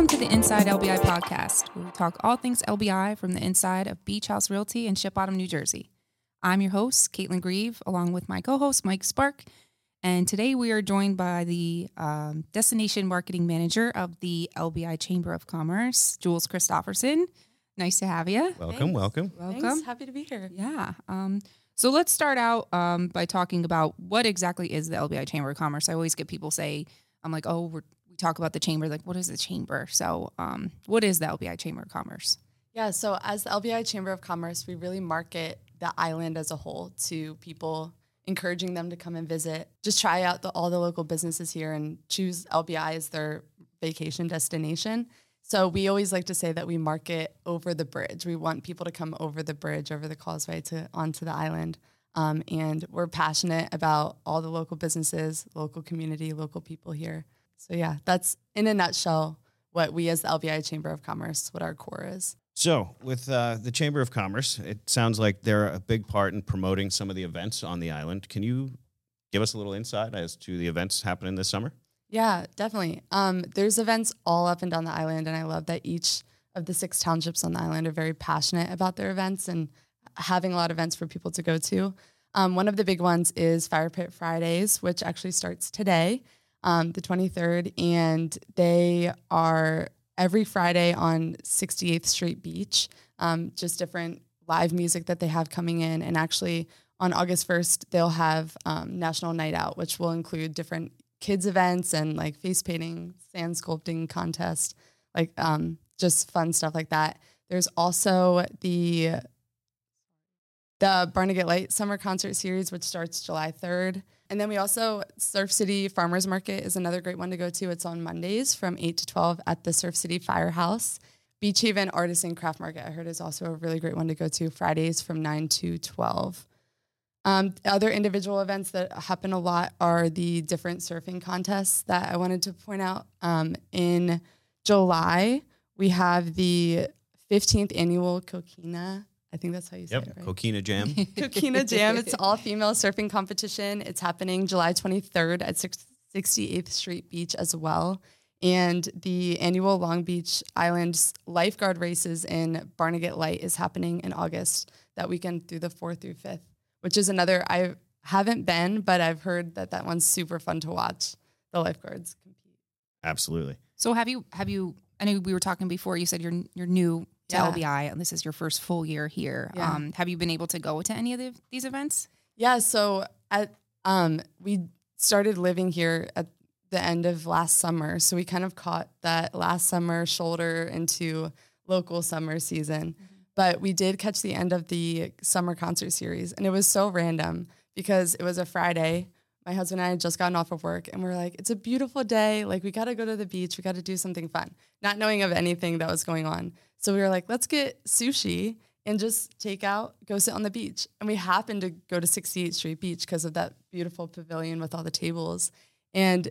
Welcome to the Inside LBI podcast, where we talk all things LBI from the inside of Beach House Realty in Ship Bottom, New Jersey. I'm your host, Caitlin Grieve, along with my co host, Mike Spark. And today we are joined by the um, Destination Marketing Manager of the LBI Chamber of Commerce, Jules Christopherson. Nice to have you. Welcome, Thanks. welcome. Welcome. Thanks. Happy to be here. Yeah. Um, so let's start out um, by talking about what exactly is the LBI Chamber of Commerce. I always get people say, I'm like, oh, we're, we talk about the chamber. Like, what is the chamber? So, um, what is the LBI Chamber of Commerce? Yeah, so as the LBI Chamber of Commerce, we really market the island as a whole to people, encouraging them to come and visit. Just try out the, all the local businesses here and choose LBI as their vacation destination. So we always like to say that we market over the bridge. We want people to come over the bridge, over the causeway to onto the island. Um, and we're passionate about all the local businesses, local community, local people here. So yeah, that's in a nutshell what we as the LBI Chamber of Commerce, what our core is. So, with uh, the Chamber of Commerce, it sounds like they're a big part in promoting some of the events on the island. Can you give us a little insight as to the events happening this summer? Yeah, definitely. Um, there's events all up and down the island, and I love that each of the six townships on the island are very passionate about their events and having a lot of events for people to go to. Um, one of the big ones is Fire Pit Fridays, which actually starts today, um, the 23rd, and they are every Friday on 68th Street Beach. Um, just different live music that they have coming in, and actually on August 1st they'll have um, National Night Out, which will include different kids events and like face painting, sand sculpting contest, like um, just fun stuff like that. There's also the the Barnegat Light Summer Concert Series, which starts July 3rd. And then we also, Surf City Farmers Market is another great one to go to. It's on Mondays from 8 to 12 at the Surf City Firehouse. Beach Haven Artisan Craft Market, I heard, is also a really great one to go to Fridays from 9 to 12. Um, other individual events that happen a lot are the different surfing contests that I wanted to point out. Um, in July, we have the 15th annual Coquina. I think that's how you say Yep, it, right? Coquina Jam. Coquina Jam. It's all female surfing competition. It's happening July 23rd at 6, 68th Street Beach as well. And the annual Long Beach Island lifeguard races in Barnegat Light is happening in August that weekend through the 4th through 5th, which is another, I haven't been, but I've heard that that one's super fun to watch. The lifeguards compete. Absolutely. So, have you, have you, I know we were talking before, you said you're, you're new to Yeah. LBI and this is your first full year here. Yeah. Um, have you been able to go to any of the, these events? Yeah, so at um we started living here at the end of last summer. So we kind of caught that last summer shoulder into local summer season. But we did catch the end of the summer concert series and it was so random because it was a Friday. My husband and I had just gotten off of work and we are like, it's a beautiful day. Like we gotta go to the beach, we gotta do something fun, not knowing of anything that was going on. So we were like, let's get sushi and just take out, go sit on the beach. And we happened to go to 68th Street Beach because of that beautiful pavilion with all the tables. And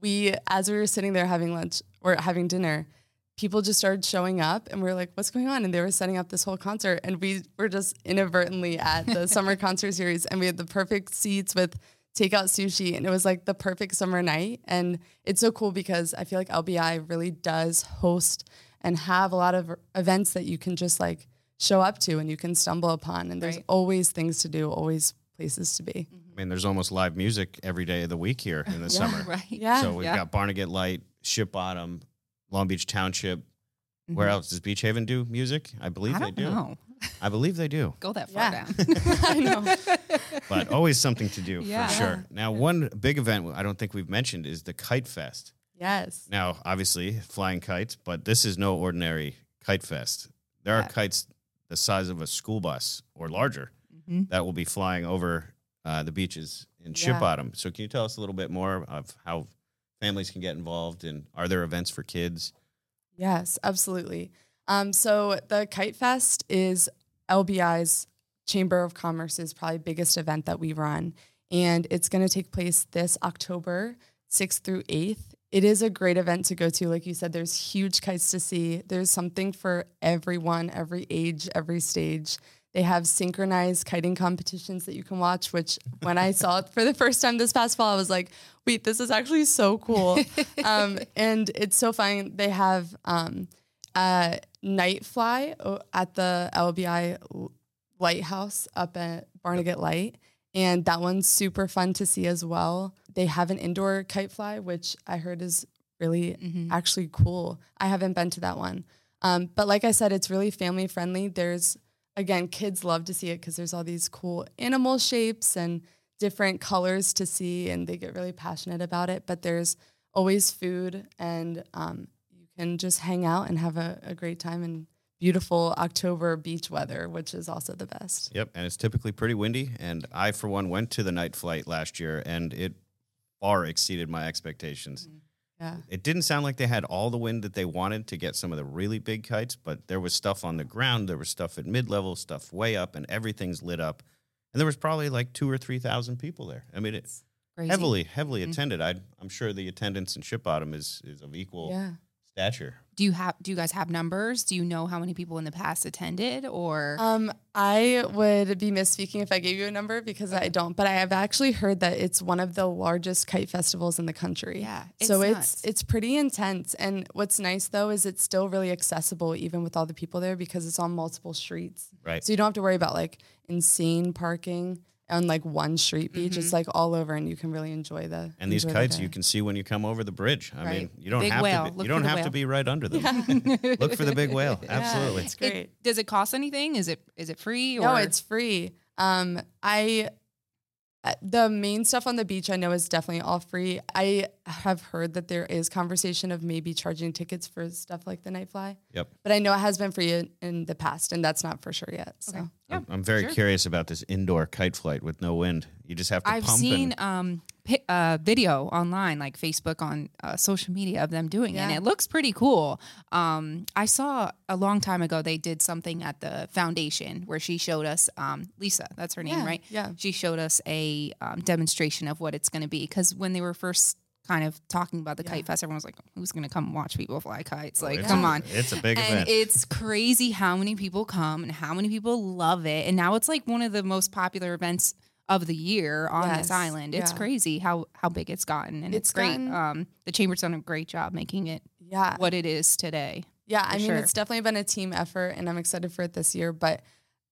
we, as we were sitting there having lunch or having dinner, people just started showing up and we were like, what's going on? And they were setting up this whole concert. And we were just inadvertently at the summer concert series and we had the perfect seats with takeout sushi and it was like the perfect summer night. And it's so cool because I feel like LBI really does host and have a lot of events that you can just like show up to and you can stumble upon. And there's Right. always things to do, always places to be. Mm-hmm. I mean, there's almost live music every day of the week here in the summer. Right. Yeah. So we've Yeah. got Barnegat Light, Ship Bottom, Long Beach Township. Where Mhm. else does Beach Haven do music? I believe I they don't do. know. I believe they do. Go that far Yeah. down. I know. But always something to do Yeah. for sure. Now, one big event I don't think we've mentioned is the Kite Fest. Yes. Now, obviously, flying kites, but this is no ordinary kite fest. There are Yeah. kites the size of a school bus or larger Mhm. that will be flying over uh, the beaches in Ship Yeah. Bottom. So, can you tell us a little bit more of how families can get involved and are there events for kids? Yes, absolutely. Um, so the Kite Fest is LBI's Chamber of Commerce's probably biggest event that we run, and it's going to take place this October 6th through 8th. It is a great event to go to. Like you said, there's huge kites to see. There's something for everyone, every age, every stage. They have synchronized kiting competitions that you can watch, which when I saw it for the first time this past fall, I was like, wait, this is actually so cool. um, and it's so fun. They have um, a night fly at the LBI lighthouse up at Barnegat Light. And that one's super fun to see as well. They have an indoor kite fly, which I heard is really Mm-hmm. actually cool. I haven't been to that one. Um, but like I said, it's really family friendly. There's, again, kids love to see it because there's all these cool animal shapes and different colors to see, and they get really passionate about it. But there's always food, and um, you can just hang out and have a, a great time in beautiful October beach weather, which is also the best. Yep, and it's typically pretty windy. And I, for one, went to the night flight last year, and it far exceeded my expectations. Yeah. It didn't sound like they had all the wind that they wanted to get some of the really big kites, but there was stuff on the ground, there was stuff at mid level, stuff way up, and everything's lit up. And there was probably like two or three thousand people there. I mean, it's Crazy. heavily, heavily mm. attended. I, I'm sure the attendance in Ship Bottom is is of equal Yeah. Stature. Do you have? Do you guys have numbers? Do you know how many people in the past attended? Or Um, I would be misspeaking if I gave you a number because I don't, but I have actually heard that it's one of the largest kite festivals in the country. Yeah, so it's it's it's pretty intense. And what's nice though is it's still really accessible even with all the people there because it's on multiple streets. Right. So you don't have to worry about like insane parking on like one street beach. It's like all over and you can really enjoy the And these enjoy the kites you can see when you come over the bridge. I Right. mean, you don't Big have whale. to be, Look you don't have whale. to be right under them. Look for the big whale. Absolutely. It's It- great. does it cost anything? Is it is it free? Or No, it's free. Um, I the main stuff on the beach I know is definitely all free. I have heard that there is conversation of maybe charging tickets for stuff like the night fly, Yep. but I know it has been free in, in the past, and that's not for sure yet. So Okay. I'm, I'm very sure. curious about this indoor kite flight with no wind. You just have to I've pump seen and um pi- uh, video online, like Facebook on uh, social media of them doing it, and it looks pretty cool. Um, I saw a long time ago they did something at the foundation where she showed us um, Lisa, that's her name, Yeah, right? yeah. She showed us a um, demonstration of what it's going to be because when they were first kind of talking about the kite fest, everyone was like, "Who's going to come watch people fly kites?" Like, it's come a- on. It's a big and event. it's crazy how many people come and how many people love it. And now it's like one of the most popular events of the year on this island. It's yeah. crazy how how big it's gotten, and it's, It's great. gotten- um, the chamber's done a great job making it yeah, what it is today. Yeah, I mean, sure. it's definitely been a team effort, and I'm excited for it this year. But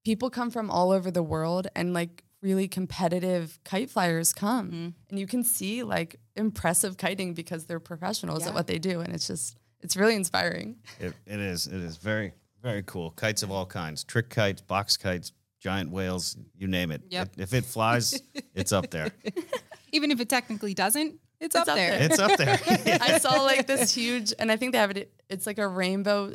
people come from all over the world, and like really competitive kite flyers come, Mm-hmm. and you can see like impressive kiting because they're professionals Yeah. at what they do, and it's just it's really inspiring. It, it is. It is very, very cool. Kites of all kinds trick kites, box kites, giant whales, you name it. Yep. If it flies, it's up there. Even if it technically doesn't, it's, up, up there. there. It's up there. I saw like this huge, and I think they have it. It's like a rainbow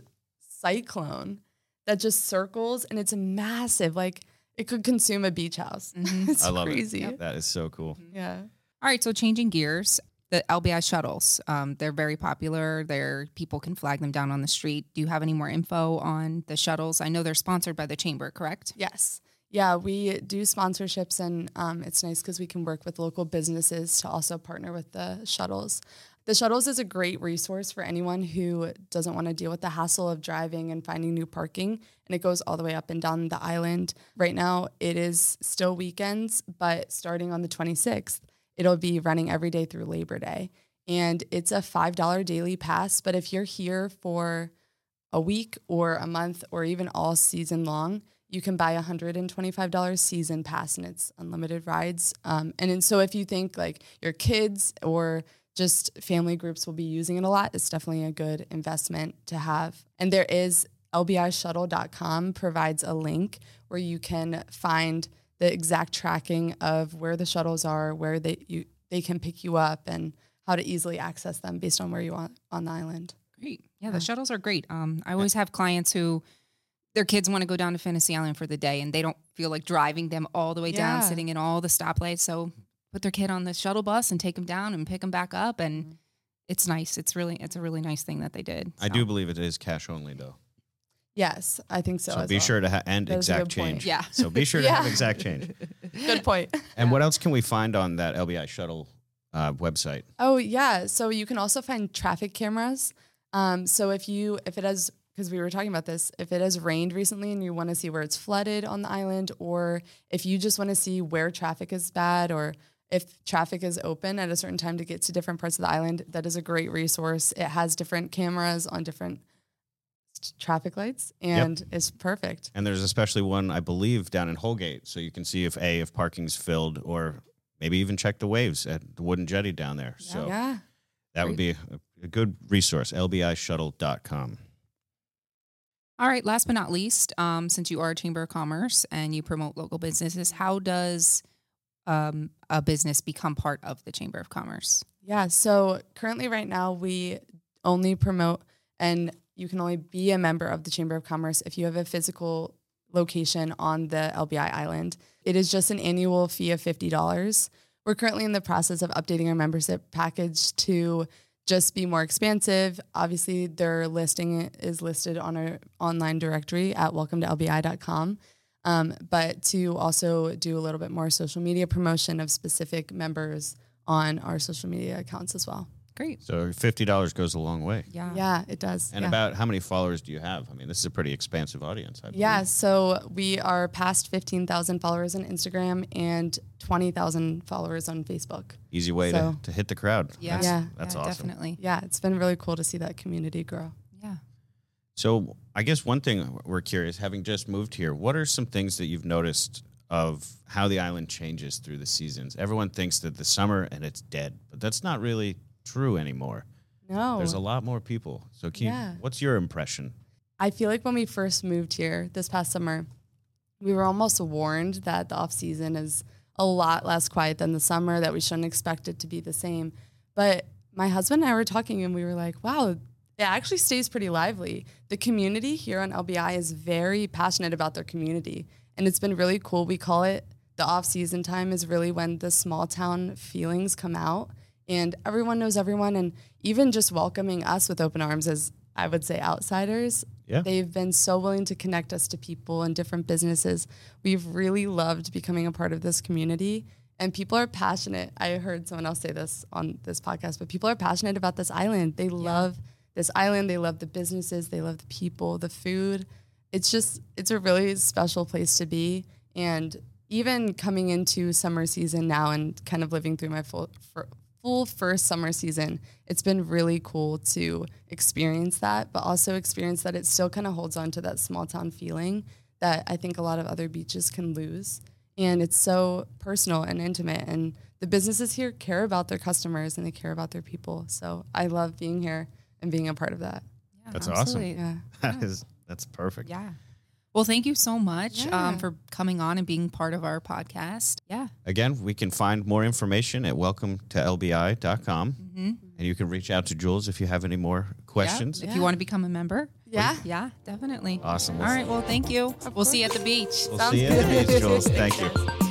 cyclone that just circles, and it's massive. Like it could consume a beach house. Mm-hmm. It's I love crazy. it. That is so cool. Yeah. All right, so changing gears, the LBI shuttles, um, they're very popular. They're people can flag them down on the street. Do you have any more info on the shuttles? I know they're sponsored by the chamber, correct? Yes. Yeah, we do sponsorships, and um, it's nice because we can work with local businesses to also partner with the shuttles. The shuttles is a great resource for anyone who doesn't want to deal with the hassle of driving and finding new parking. And it goes all the way up and down the island. Right now, it is still weekends, but starting on the 26th, it'll be running every day through Labor Day. And it's a $5 daily pass. But if you're here for a week or a month or even all season long, you can buy a $125 season pass and it's unlimited rides. Um, and then, so if you think like your kids or just family groups will be using it a lot, it's definitely a good investment to have. And there is lbishuttle.com provides a link where you can find the exact tracking of where the shuttles are, where they you they can pick you up and how to easily access them based on where you are on the island. Great. Yeah, the shuttles are great. Um, I always have clients who their kids want to go down to Fantasy Island for the day and they don't feel like driving them all the way down, Yeah. sitting in all the stoplights. So put their kid on the shuttle bus and take them down and pick them back up. And it's nice. It's really, it's a really nice thing that they did. I do believe it is cash only, though. Yes, I think so. So, be well. sure to have and That exact point. change. Yeah. So be sure to have exact change. Good point. And what else can we find on that LBI shuttle uh, website? Oh yeah, so you can also find traffic cameras. Um, so if you if it has because we were talking about this, if it has rained recently and you want to see where it's flooded on the island, or if you just want to see where traffic is bad, or if traffic is open at a certain time to get to different parts of the island, that is a great resource. It has different cameras on different s- traffic lights and it's perfect. And there's especially one, I believe, down in Holgate, so you can see if a if parking's filled, or maybe even check the waves at the wooden jetty down there. So yeah. that would be a, a good resource. LBIshuttle.com. All right. Last but not least, um, since you are a chamber of commerce and you promote local businesses, how does um, a business become part of the chamber of commerce? Yeah. So currently, right now, we only promote, and you can only be a member of the Chamber of Commerce if you have a physical location on the LBI island. It is just an annual fee of $50. We're currently in the process of updating our membership package to just be more expansive. Obviously, their listing is listed on our online directory at welcome to LBI.com. Um, but to also do a little bit more social media promotion of specific members on our social media accounts as well. Great. So fifty dollars goes a long way. Yeah. Yeah, it does. And yeah. about how many followers do you have? I mean, this is a pretty expansive audience. I yeah, so we are past 15,000 followers on Instagram and 20,000 followers on Facebook. Easy way So- to, to hit the crowd. Yeah. That's, Yeah. that's Yeah, awesome. Definitely. Yeah, it's been really cool to see that community grow. Yeah. So I guess one thing we're curious, having just moved here, what are some things that you've noticed of how the island changes through the seasons? Everyone thinks that the summer and it's dead, but that's not really true anymore. No. There's a lot more people. So can you- Oh. What's your impression? I feel like when we first moved here this past summer, we were almost warned that the off season is a lot less quiet than the summer, that we shouldn't expect it to be the same. But my husband and I were talking and we were like, wow, it actually stays pretty lively. The community here on LBI is very passionate about their community. And it's been really cool. We call it the off season time is really when the small town feelings come out and everyone knows everyone. And even just welcoming us with open arms as I would say outsiders, Yeah. they've been so willing to connect us to people and different businesses. We've really loved becoming a part of this community. And people are passionate. I heard someone else say this on this podcast, but people are passionate about this island. They love this island. They love the businesses. They love the people, the food. It's just, it's a really special place to be. And even coming into summer season now and kind of living through my full, fir- full first summer season, it's been really cool to experience that, but also experience that it still kind of holds on to that small town feeling that I think a lot of other beaches can lose. And it's so personal and intimate. And the businesses here care about their customers and they care about their people. So I love being here and being a part of that. Yeah, That's awesome. absolutely. Yeah. That is that's perfect. Yeah. Well, thank you so much Yeah. um, for coming on and being part of our podcast. Yeah. Again, we can find more information at welcome to lbi.com. Mm-hmm. And you can reach out to Jules if you have any more questions. If Yeah. you want to become a member. Yeah. Yeah, definitely. Awesome. All right. Well, thank you. we'll see you at the beach. We'll Sounds see you at the beach, Jules. Thank you.